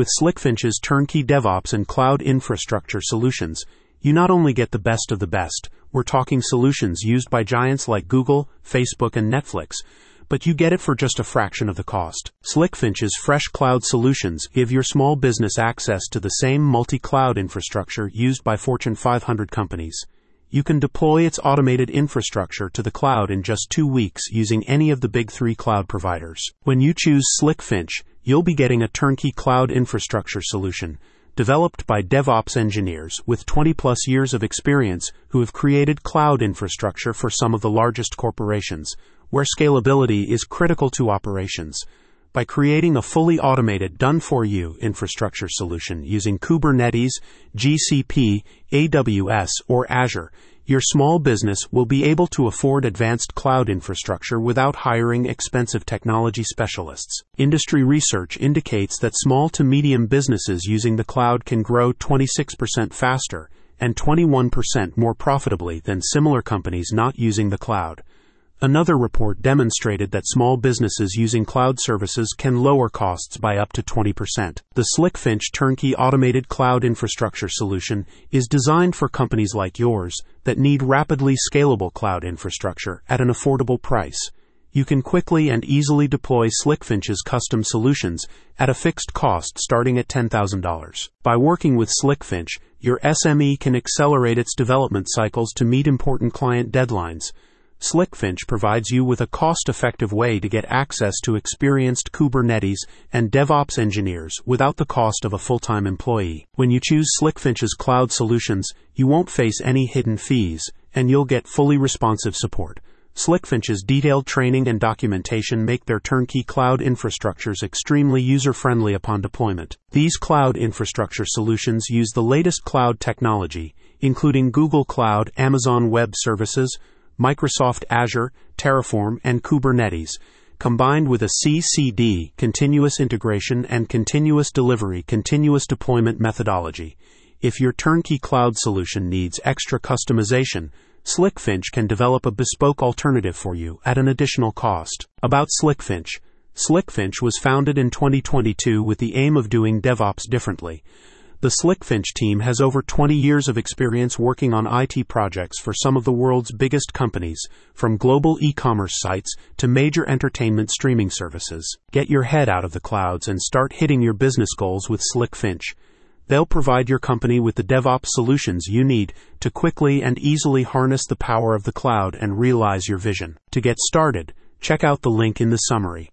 With Slickfinch's turnkey DevOps and cloud infrastructure solutions, you not only get the best of the best, we're talking solutions used by giants like Google, Facebook, and Netflix, but you get it for just a fraction of the cost. Slickfinch's fresh cloud solutions give your small business access to the same multi cloud infrastructure used by Fortune 500 companies. You can deploy its automated infrastructure to the cloud in just two weeks using any of the big three cloud providers. When you choose Slickfinch, you'll be getting a turnkey cloud infrastructure solution developed by DevOps engineers with 20 plus years of experience who have created cloud infrastructure for some of the largest corporations, where scalability is critical to operations. By creating a fully automated, done for you infrastructure solution using Kubernetes, GCP, AWS, or Azure, your small business will be able to afford advanced cloud infrastructure without hiring expensive technology specialists. Industry research indicates that small to medium businesses using the cloud can grow 26% faster and 21% more profitably than similar companies not using the cloud. Another report demonstrated that small businesses using cloud services can lower costs by up to 20%. The Slickfinch turnkey automated cloud infrastructure solution is designed for companies like yours that need rapidly scalable cloud infrastructure at an affordable price. You can quickly and easily deploy Slickfinch's custom solutions at a fixed cost starting at $10,000. By working with Slickfinch, your SME can accelerate its development cycles to meet important client deadlines Slickfinch provides you with a cost effective way to get access to experienced Kubernetes and DevOps engineers without the cost of a full time employee. When you choose Slickfinch's cloud solutions, you won't face any hidden fees, and you'll get fully responsive support. Slickfinch's detailed training and documentation make their turnkey cloud infrastructures extremely user friendly upon deployment. These cloud infrastructure solutions use the latest cloud technology, including Google Cloud, Amazon Web Services, Microsoft Azure, Terraform, and Kubernetes, combined with a CI/CD, continuous integration and continuous delivery, continuous deployment methodology. If your turnkey cloud solution needs extra customization, Slickfinch can develop a bespoke alternative for you at an additional cost. About Slickfinch. Slickfinch was founded in 2022 with the aim of doing DevOps differently. The Slickfinch team has over 20 years of experience working on IT projects for some of the world's biggest companies, from global e commerce sites to major entertainment streaming services. Get your head out of the clouds and start hitting your business goals with Slickfinch. They'll provide your company with the DevOps solutions you need to quickly and easily harness the power of the cloud and realize your vision. To get started, check out the link in the summary.